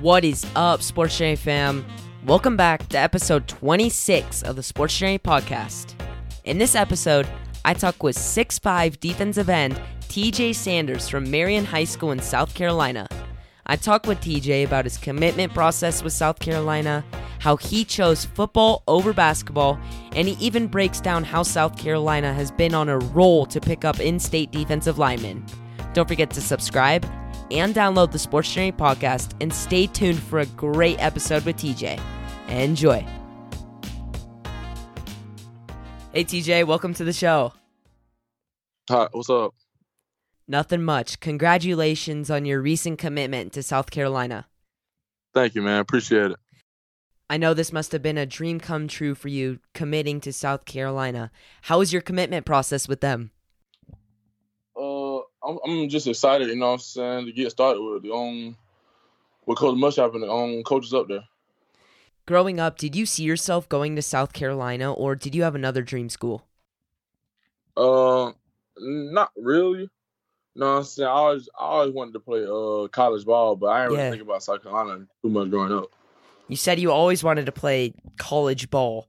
What is up, Sports Journey fam? Welcome back to episode 26 of the Sports Journey podcast. In this episode, I talk with 6'5 defensive end TJ Sanders from Marion High School in South Carolina. I talk with TJ about his commitment process with South Carolina, how he chose football over basketball, and he even breaks down how South Carolina has been on a roll to pick up in state defensive linemen. Don't forget to subscribe and download the Sports Journey podcast and stay tuned for a great episode with TJ. Enjoy. Hey TJ, welcome to the show. Hi, what's up? Nothing much. Congratulations on your recent commitment to South Carolina. Thank you, man. Appreciate it. I know this must have been a dream come true for you committing to South Carolina. How was your commitment process with them? I'm, I'm just excited, you know what I'm saying, to get started with the own with Coach Muschamp and the own coaches up there. Growing up, did you see yourself going to South Carolina or did you have another dream school? Uh, not really. You know what I'm saying? I always I always wanted to play uh college ball, but I didn't Yeah. really think about South Carolina too much growing up. You said you always wanted to play college ball.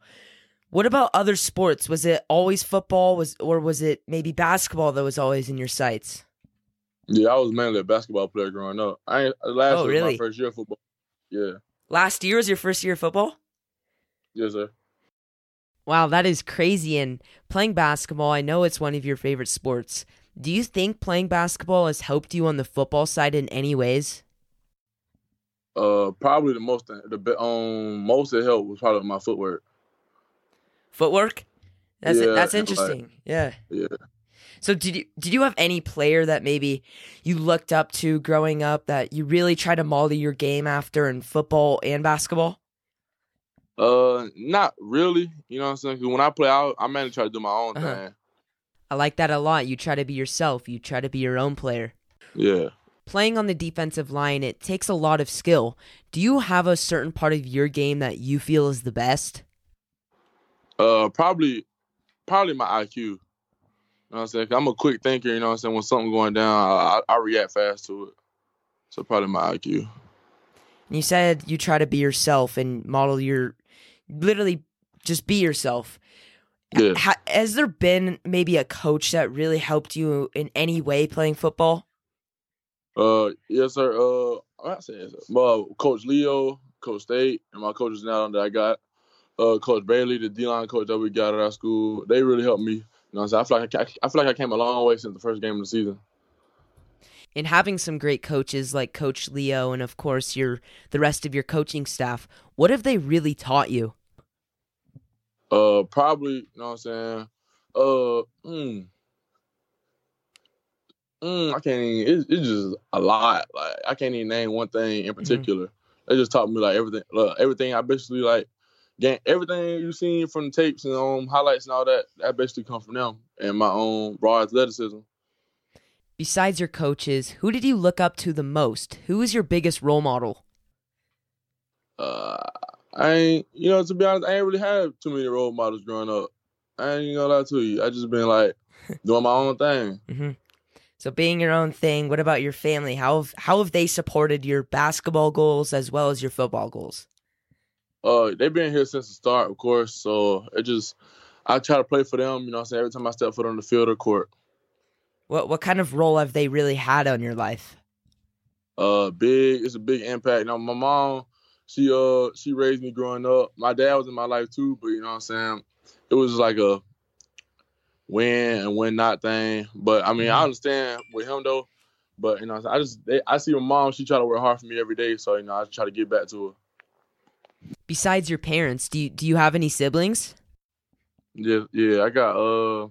What about other sports? Was it always football was or was it maybe basketball that was always in your sights? Yeah, I was mainly a basketball player growing up. I ain't, last Oh, year was really? my first year of football. Yeah, Last year was your first year of football? yes, sir. Wow, that is crazy. And playing basketball, I know it's one of your favorite sports. Do you think playing basketball has helped you on the football side in any ways? Uh, probably the most the um most it helped was probably my footwork. Footwork? That's Yeah, that's and, like- interesting. yeah. Yeah. So did you did you have any player that maybe you looked up to growing up that you really tried to model your game after in football and basketball? Uh, not really. You know what I'm saying? 'Cause when I play, I, I mainly try to do my own Uh-huh. thing. I like that a lot. You try to be yourself. You try to be your own player. Yeah. Playing on the defensive line, it takes a lot of skill. Do you have a certain part of your game that you feel is the best? Uh, probably, probably my IQ. You know I'm saying? I'm a quick thinker. You know what I'm saying? When something's going down, I, I, react fast to it. So probably my IQ. And you said you try to be yourself and model your literally just be yourself. Yeah. Ha- has there been maybe a coach that really helped you in any way playing football? Uh, yes, sir. Uh, I say yes, sir. Uh, Coach Leo, Coach State, and my coaches now that I got. Uh, Coach Bailey, the D line coach that we got at our school, they really helped me. You know, what I'm saying? I feel like I, I feel like I came a long way since the first game of the season. And having some great coaches like Coach Leo and of course your the rest of your coaching staff, what have they really taught you? Uh, probably, you know what I'm saying? Uh, mm, mm, I can't even, it's, it's just a lot. Like, I can't even name one thing in particular. They just taught me, like, everything, look, everything I basically, like, gain, everything you've seen from the tapes and um, highlights and all that, that basically come from them and my own raw athleticism. Besides your coaches, who did you look up to the most? Who was your biggest role model? Uh, I ain't, you know, to be honest, I ain't really had too many role models growing up. I ain't gonna lie to you. I just been, like, doing my own thing. hmm So being your own thing, what about your family? How have, how have they supported your basketball goals as well as your football goals? Uh, they've been here since the start, of course. So it just, I try to play for them. You know, what I'm saying every time I step foot on the field or court. What what kind of role have they really had on your life? Uh, big. It's a big impact. You know, my mom, she uh, she raised me growing up. My dad was in my life too, but you know what I'm saying. It was like a win and win not thing. But I mean, I Mhm. understand with him though. But you know, I just they, I see my mom. She try to work hard for me every day. So you know, I try to get back to her. Besides your parents, do you, do you have any siblings? Yeah, yeah. I got uh,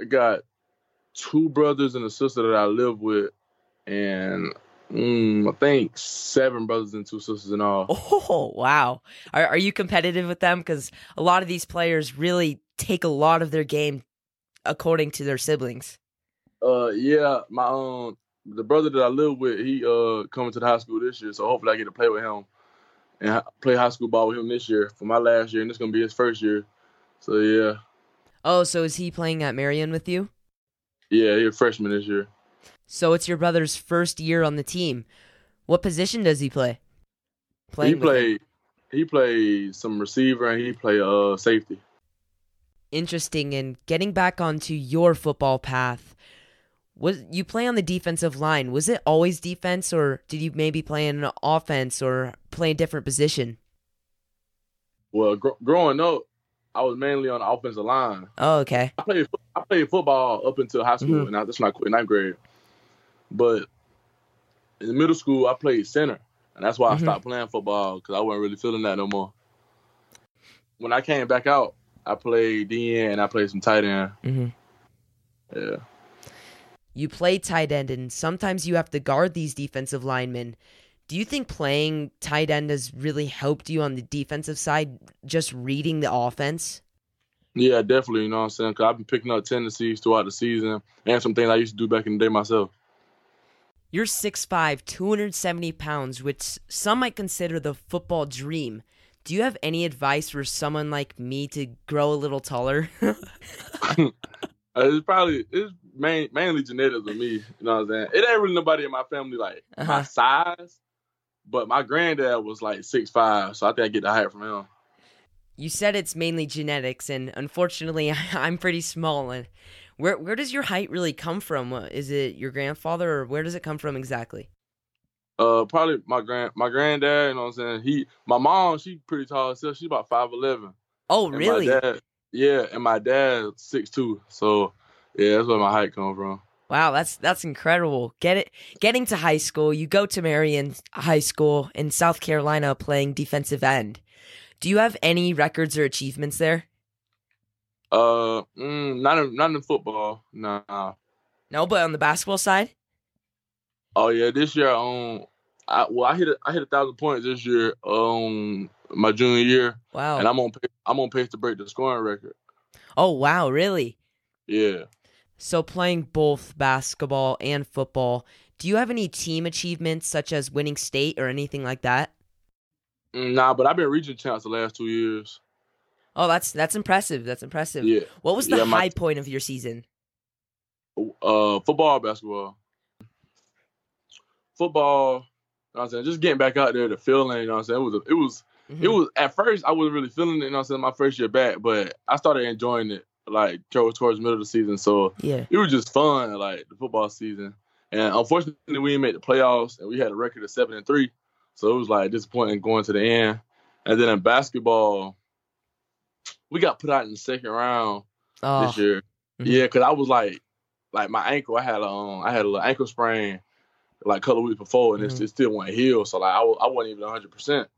I got two brothers and a sister that I live with, and mm, I think seven brothers and two sisters in all. Oh wow! Are are you competitive with them? Because a lot of these players really take a lot of their game according to their siblings. Uh, yeah. My um, the brother that I live with, he uh coming to the high school this year, so hopefully I get to play with him and play high school ball with him this year for my last year, and it's gonna be his first year. So yeah, Oh, so is he playing at Marion with you? yeah, he's a freshman this year. So it's your brother's first year on the team. What position does he play? playing? he played. He played some receiver and he played uh safety. Interesting. And getting back onto your football path, was you play on the defensive line? Was it always defense, or did you maybe play in an offense or play a different position? Well, gr- growing up, I was mainly on the offensive line. Oh, okay. I played I played football up until high school, Mhm. and I, that's when I quit ninth grade. But in middle school, I played center, and that's why Mhm. I stopped playing football because I wasn't really feeling that no more. When I came back out, I played DN and I played some tight end. hmm Yeah. You play tight end, and sometimes you have to guard these defensive linemen. Do you think playing tight end has really helped you on the defensive side, just reading the offense? Yeah, definitely. You know what I'm saying? Because I've been picking up tendencies throughout the season and some things I used to do back in the day myself. You're 6'5, 270 pounds, which some might consider the football dream. Do you have any advice for someone like me to grow a little taller? Uh, it's probably it's main, mainly genetics with me. You know what I'm saying? It ain't really nobody in my family like my Uh-huh. size, but my granddad was like six five, so I think I get the height from him. you said it's mainly genetics, and unfortunately, I'm pretty small. And where where does your height really come from? Is it your grandfather, or where does it come from exactly? Uh, probably my grand my granddad. You know what I'm saying? He my mom she pretty tall herself. She's about five eleven. Oh, And really? My dad, yeah, and my dad six two. So yeah, that's where my height come from. Wow, that's that's incredible. Get it getting to high school, you go to Marion High School in South Carolina playing defensive end. Do you have any records or achievements there? Uh, mm, not in not in football. Nah. No, but on the basketball side? Oh yeah, this year um, I well I hit a, I hit a thousand points this year um my junior year, Wow. and I'm on I'm on pace to break the scoring record. oh, wow, really? Yeah. So playing both basketball and football, do you have any team achievements such as winning state or anything like that? Mm, Nah, but I've been region champs the last two years. Oh, that's that's impressive. That's impressive. Yeah. What was the Yeah, my- high point of your season? Uh, football, basketball, football. You know what I'm saying just getting back out there, the feeling. You know what I'm saying it was a, it was Mhm. it was at first I wasn't really feeling it. You know I'm saying my first year back, but I started enjoying it like towards towards the middle of the season. So yeah. it was just fun, like the football season. And unfortunately, we didn't make the playoffs, and we had a record of seven and three. So it was like disappointing going to the end. And then in basketball, we got put out in the second round Oh, this year. Mhm. Yeah, because I was like, like my ankle, I had a, um, I had a little ankle sprain like a couple weeks before, and Mhm. it, it still wasn't healed. So like I, I wasn't even hundred percent.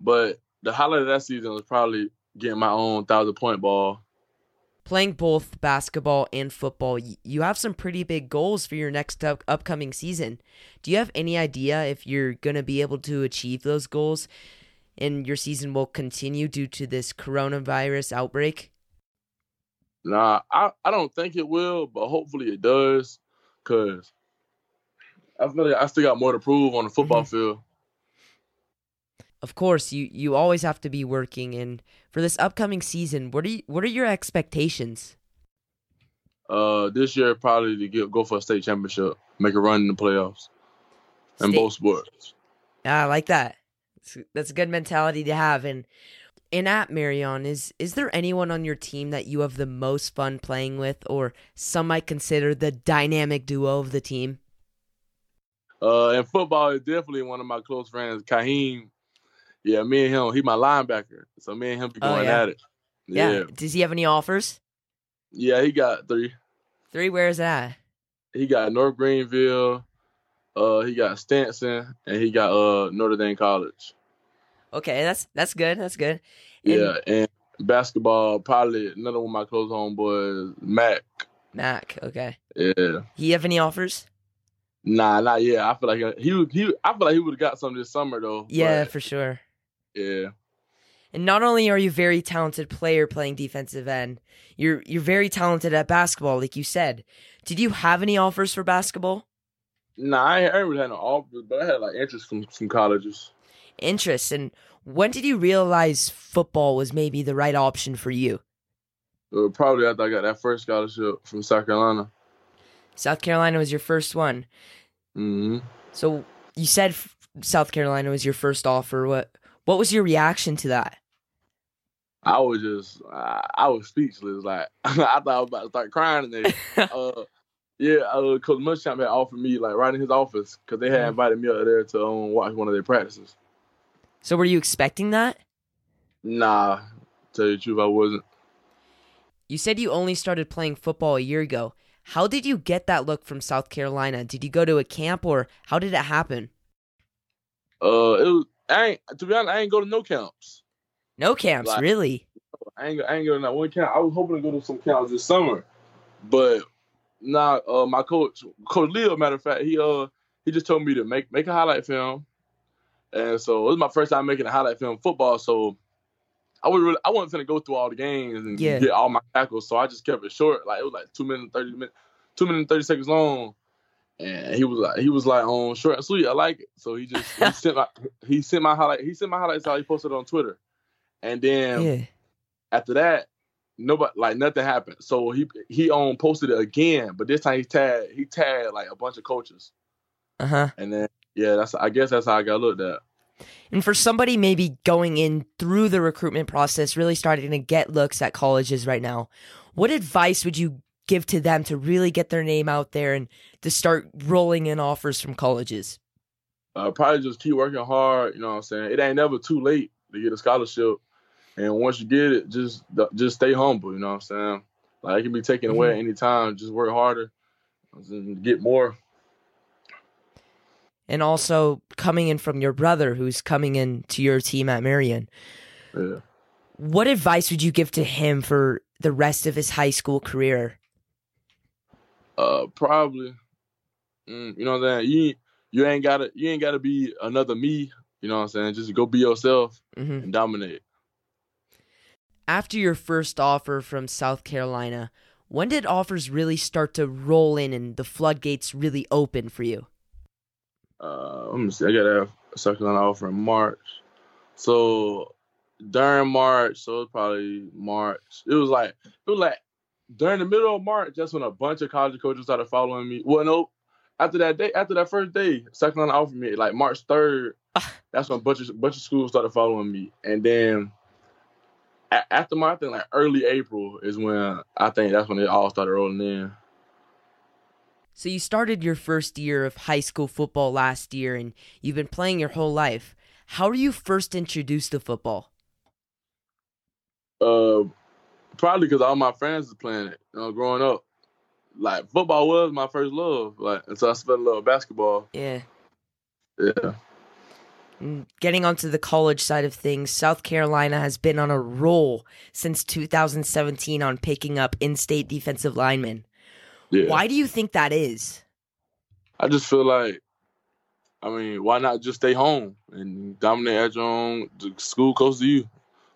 But the highlight of that season was probably getting my own thousand point ball. playing both basketball and football, you have some pretty big goals for your next up- upcoming season. Do you have any idea if you're going to be able to achieve those goals and your season will continue due to this coronavirus outbreak? Nah, I, I don't think it will, but hopefully it does, cause I feel like I still got more to prove on the football mm-hmm. field. Of course, you you always have to be working and for this upcoming season, what are you, what are your expectations? Uh, this year probably to get, go for a state championship, make a run in the playoffs, in both sports. Yeah, I like that. That's a good mentality to have. And and at Marion, is is there anyone on your team that you have the most fun playing with, or some might consider the dynamic duo of the team? Uh, in football, it's definitely one of my close friends, Kaheem. Yeah, me and him, he my linebacker, so me and him be Oh, going yeah. at it. Yeah. Yeah. Does he have any offers? yeah, he got three. Three. Where is that? He got North Greenville, uh, he got Stanson, and he got uh Notre Dame College. Okay, that's that's good. That's good. And Yeah, and basketball, probably another one of my close homeboys, Mac. Mac. Okay. Yeah. He have any offers? Nah, not yet. I feel like he would. He, I feel like he would have got some this summer though. Yeah, for sure. Yeah. And not only are you a very talented player playing defensive end, you're you're very talented at basketball, like you said. Did you have any offers for basketball? Nah, I ain't, I ain't really had no offers, but I had like interest from some colleges. Interest and when did you realize football was maybe the right option for you? Uh, probably after I got that first scholarship from South Carolina. South Carolina was your first one. Mm-hmm. So you said South Carolina was your first offer, what what was your reaction to that? I was just, I, I was speechless. Like I thought I was about to start crying. And uh, yeah, uh, Coach Muschamp had offered me like right in his office because they had Mhm. invited me up there to um, watch one of their practices. So were you expecting that? Nah, tell you the truth, I wasn't. You said you only started playing football a year ago. How did you get that look from South Carolina? Did you go to a camp or how did it happen? Uh, it was. I ain't to be honest. I ain't go to no camps. No camps, Like- really? I ain't. I ain't go to not one camp. I was hoping to go to some camps this summer, but nah. Uh, my coach, Coach Leo, matter of fact, he uh he just told me to make make a highlight film, and so it was my first time making a highlight film football. So I was really I wasn't gonna go through all the games and Yeah. get all my tackles. So I just kept it short. Like it was like two minutes thirty minutes, two minutes thirty seconds long. And he was like, he was like, on short and sweet. I like it. So he just he sent my he sent my highlight he sent my highlights out. He posted it on Twitter, and then Yeah. after that, nobody like nothing happened. So he he um posted it again, but this time he tagged he tagged like a bunch of coaches, Uh huh. and then yeah, that's I guess that's how I got looked at. And for somebody maybe going in through the recruitment process, really starting to get looks at colleges right now, what advice would you give to them to really get their name out there and to start rolling in offers from colleges? Uh, probably just keep working hard. You know what I'm saying? It ain't never too late to get a scholarship, and once you get it, just just stay humble. You know what I'm saying? Like it can be taken away at any time. Just work harder, and get more. And also coming in from your brother who's coming in to your team at Marion. Yeah. What advice would you give to him for the rest of his high school career? Uh, probably. Mm, you know what I'm saying? You you ain't gotta you ain't gotta be another me. You know what I'm saying? Just go be yourself mm-hmm. and dominate. After your first offer from South Carolina, when did offers really start to roll in and the floodgates really open for you? Uh, let me see. I got a South Carolina offer in March. So during March, so it's probably March. It was like it was like during the middle of March. That's when a bunch of college coaches started following me. Well, no, after that day, after that first day, South Carolina offered me like March third. that's when a bunch of bunch of schools started following me, and then a- after I think like early April is when I think that's when it all started rolling in. So you started your first year of high school football last year and you've been playing your whole life. How were you first introduced to football? Uh, probably because all my friends was playing it. You know, growing up, like football was my first love. Like, and so I spent a little basketball. Yeah. Yeah. And getting onto the college side of things, South Carolina has been on a roll since 2017 on picking up in-state defensive linemen. Yeah. Why do you think that is? I just feel like, I mean, why not just stay home and dominate at your own the school close to you,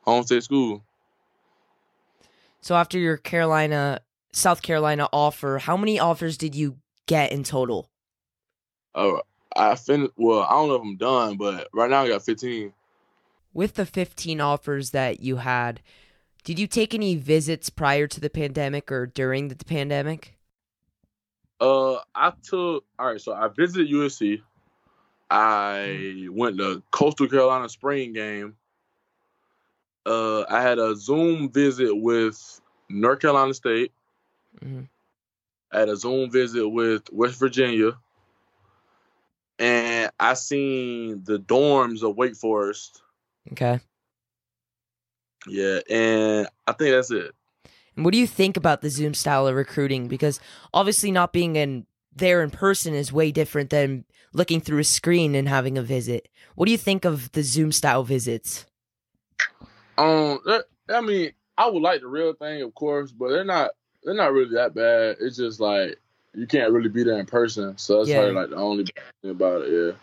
home state school. So after your Carolina South Carolina offer, how many offers did you get in total? Uh, I finished. Well, I don't know if I'm done, but right now I got 15. With the 15 offers that you had, did you take any visits prior to the pandemic or during the pandemic? Uh, I took. All right, so I visited USC. I went to Coastal Carolina spring game. Uh, I had a Zoom visit with North Carolina State. Mhm. I had a Zoom visit with West Virginia. And I seen the dorms of Wake Forest. Okay. Yeah, and I think that's it. And what do you think about the Zoom style of recruiting? Because obviously, not being in there in person is way different than looking through a screen and having a visit. What do you think of the Zoom style visits? Um, I mean, I would like the real thing, of course, but they're not. They're not really that bad. It's just like you can't really be there in person, so that's Yeah. probably like the only thing about it.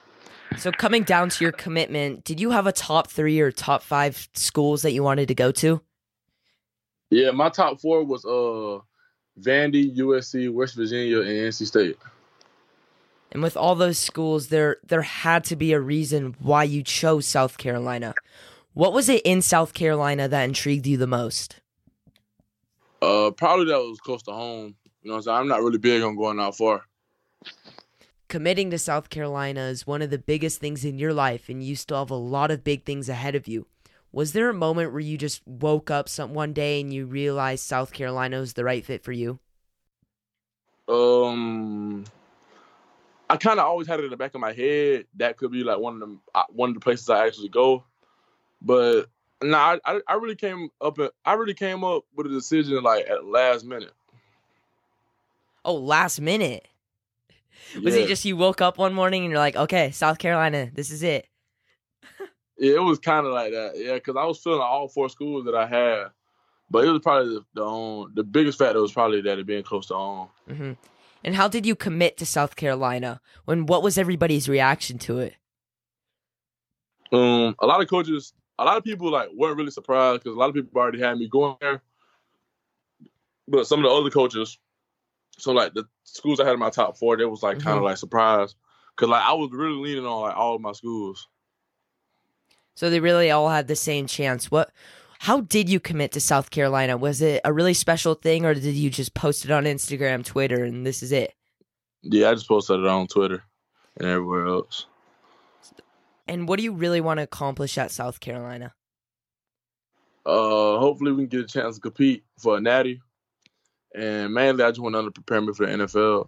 Yeah. So, coming down to your commitment, did you have a top three or top five schools that you wanted to go to? Yeah, my top four was uh Vandy, USC, West Virginia, and NC State. And with all those schools, there there had to be a reason why you chose South Carolina. What was it in South Carolina that intrigued you the most? Uh, probably that was close to home. You know, what I'm saying I'm not really big on going out far. committing to South Carolina is one of the biggest things in your life, and you still have a lot of big things ahead of you. Was there a moment where you just woke up some one day and you realized South Carolina was the right fit for you? Um, I kind of always had it in the back of my head that could be like one of them, uh, one of the places I actually go. But no, nah, I I really came up I really came up with a decision like at last minute. Oh, last minute. Was yeah. it just you woke up one morning and you're like, okay, South Carolina, this is it? yeah, it was kind of like that. Yeah, because I was filling all four schools that I had, but it was probably the the, um, the biggest factor was probably that it being close to home. Mm-hmm. And how did you commit to South Carolina? When what was everybody's reaction to it? Um, a lot of coaches, a lot of people like weren't really surprised because a lot of people already had me going there. But some of the other coaches so like the schools I had in my top four, they was like kind of mm-hmm. like surprised because like I was really leaning on like all of my schools. So they really all had the same chance. What? How did you commit to South Carolina? Was it a really special thing, or did you just post it on Instagram, Twitter, and this is it? Yeah, I just posted it on Twitter and everywhere else. And what do you really want to accomplish at South Carolina? Uh, hopefully we can get a chance to compete for a natty and mainly I just want to prepare me for the NFL.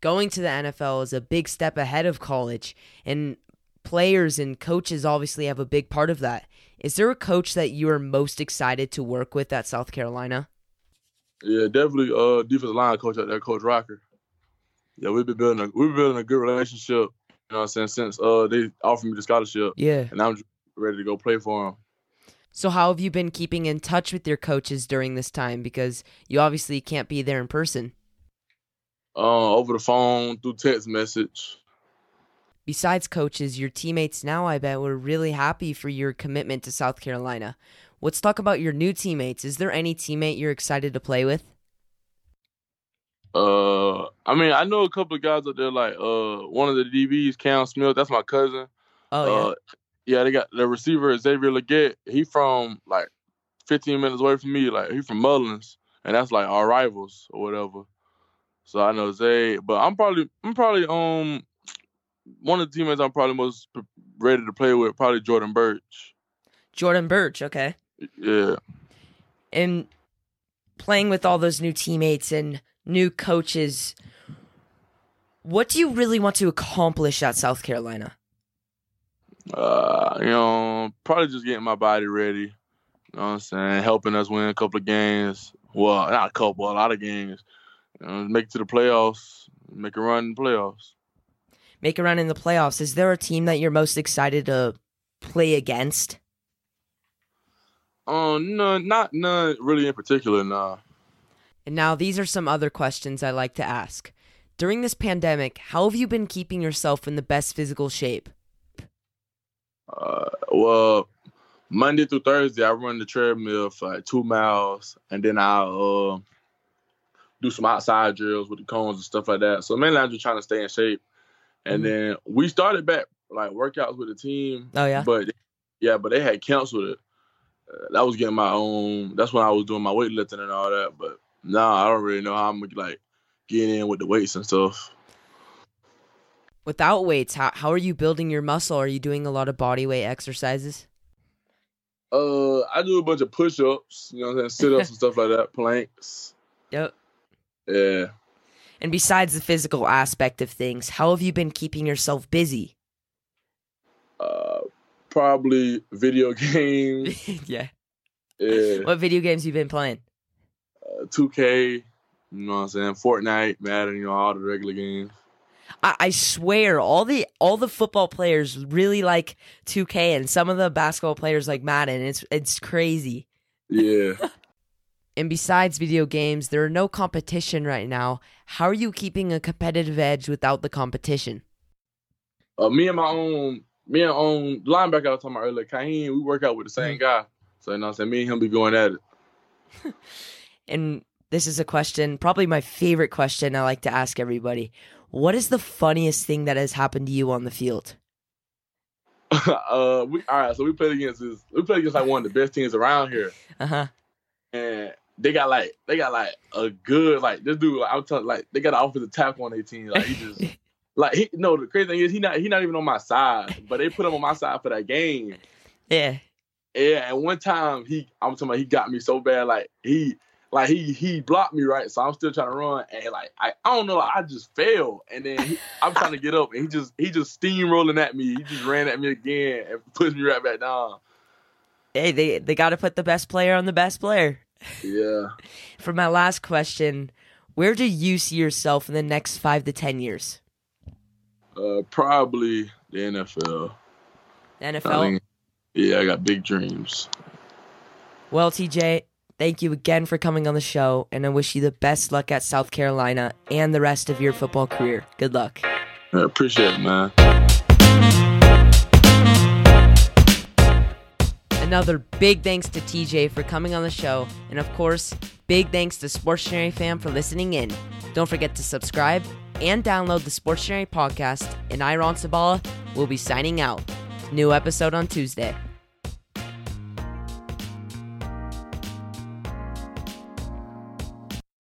Going to the NFL is a big step ahead of college, and players and coaches obviously have a big part of that. Is there a coach that you are most excited to work with at South Carolina? Yeah, definitely. Uh, defensive line coach out there, Coach Rocker. Yeah, we've been building a we've been building a good relationship. You know what I'm saying? Since uh they offered me the scholarship. Yeah. And I'm ready to go play for them. So, how have you been keeping in touch with your coaches during this time? Because you obviously can't be there in person. Uh, over the phone, through text message. Besides coaches, your teammates now, I bet, were really happy for your commitment to South Carolina. Let's talk about your new teammates. Is there any teammate you're excited to play with? Uh, I mean, I know a couple of guys out there, like uh, one of the DBs, Cam Smith. That's my cousin. Oh yeah. Uh, yeah, they got the receiver Xavier Leggett. He from like 15 minutes away from me. Like he from Mullins, and that's like our rivals or whatever. So I know Zay, but I'm probably I'm probably um one of the teammates I'm probably most ready to play with probably Jordan Burch. Jordan Burch, okay. Yeah. And playing with all those new teammates and new coaches, what do you really want to accomplish at South Carolina? Uh, you know, probably just getting my body ready. You know what I'm saying? Helping us win a couple of games. Well, not a couple, a lot of games. You know, make it to the playoffs, make a run in the playoffs. Make a run in the playoffs. Is there a team that you're most excited to play against? Um, no, not none really in particular, nah. And now these are some other questions I like to ask. During this pandemic, how have you been keeping yourself in the best physical shape? Uh, well, Monday through Thursday, I run the treadmill for like two miles, and then I'll uh, do some outside drills with the cones and stuff like that. So mainly I'm just trying to stay in shape. And mm-hmm. then we started back like workouts with the team. Oh yeah. But yeah, but they had canceled it. Uh, that was getting my own. That's when I was doing my weightlifting and all that. But now nah, I don't really know how I'm like getting in with the weights and stuff without weights, how how are you building your muscle? Are you doing a lot of body weight exercises? Uh, I do a bunch of push ups, you know, what I'm saying, sit ups and stuff like that, planks. Yep. Yeah. And besides the physical aspect of things, how have you been keeping yourself busy? Uh, probably video games. yeah. Yeah. What video games you been playing? Uh, 2K, you know what I'm saying? Fortnite, Madden, you know, all the regular games. I, I swear, all the all the football players really like 2K, and some of the basketball players like Madden. It's it's crazy. Yeah. and besides video games, there are no competition right now. How are you keeping a competitive edge without the competition? Uh, me and my own, me and own linebacker I was talking about earlier, Kaheem, we work out with the same mm-hmm. guy. So you know, what I'm saying me and him be going at it. and this is a question, probably my favorite question I like to ask everybody. What is the funniest thing that has happened to you on the field? uh, we all right. So we played against this. We played against like one of the best teams around here. Uh huh. And they got like they got like a good like this dude. Like, I'm telling like they got an offensive tackle on their team. Like he just like he no. The crazy thing is he not he not even on my side, but they put him on my side for that game. Yeah. Yeah, and one time he, I'm talking about he got me so bad, like he, like he he blocked me right, so I'm still trying to run, and like I, I don't know, like, I just fell, and then he, I'm trying to get up, and he just he just steamrolling at me, he just ran at me again and pushed me right back down. Hey, they they got to put the best player on the best player. Yeah. For my last question, where do you see yourself in the next five to ten years? Uh, probably the NFL. The NFL. I mean, yeah, I got big dreams. Well, TJ, thank you again for coming on the show, and I wish you the best luck at South Carolina and the rest of your football career. Good luck. I appreciate it, man. Another big thanks to TJ for coming on the show, and of course, big thanks to Sports Dictionary fam for listening in. Don't forget to subscribe and download the Sports podcast, and I, Ron Sabala, will be signing out. New episode on Tuesday.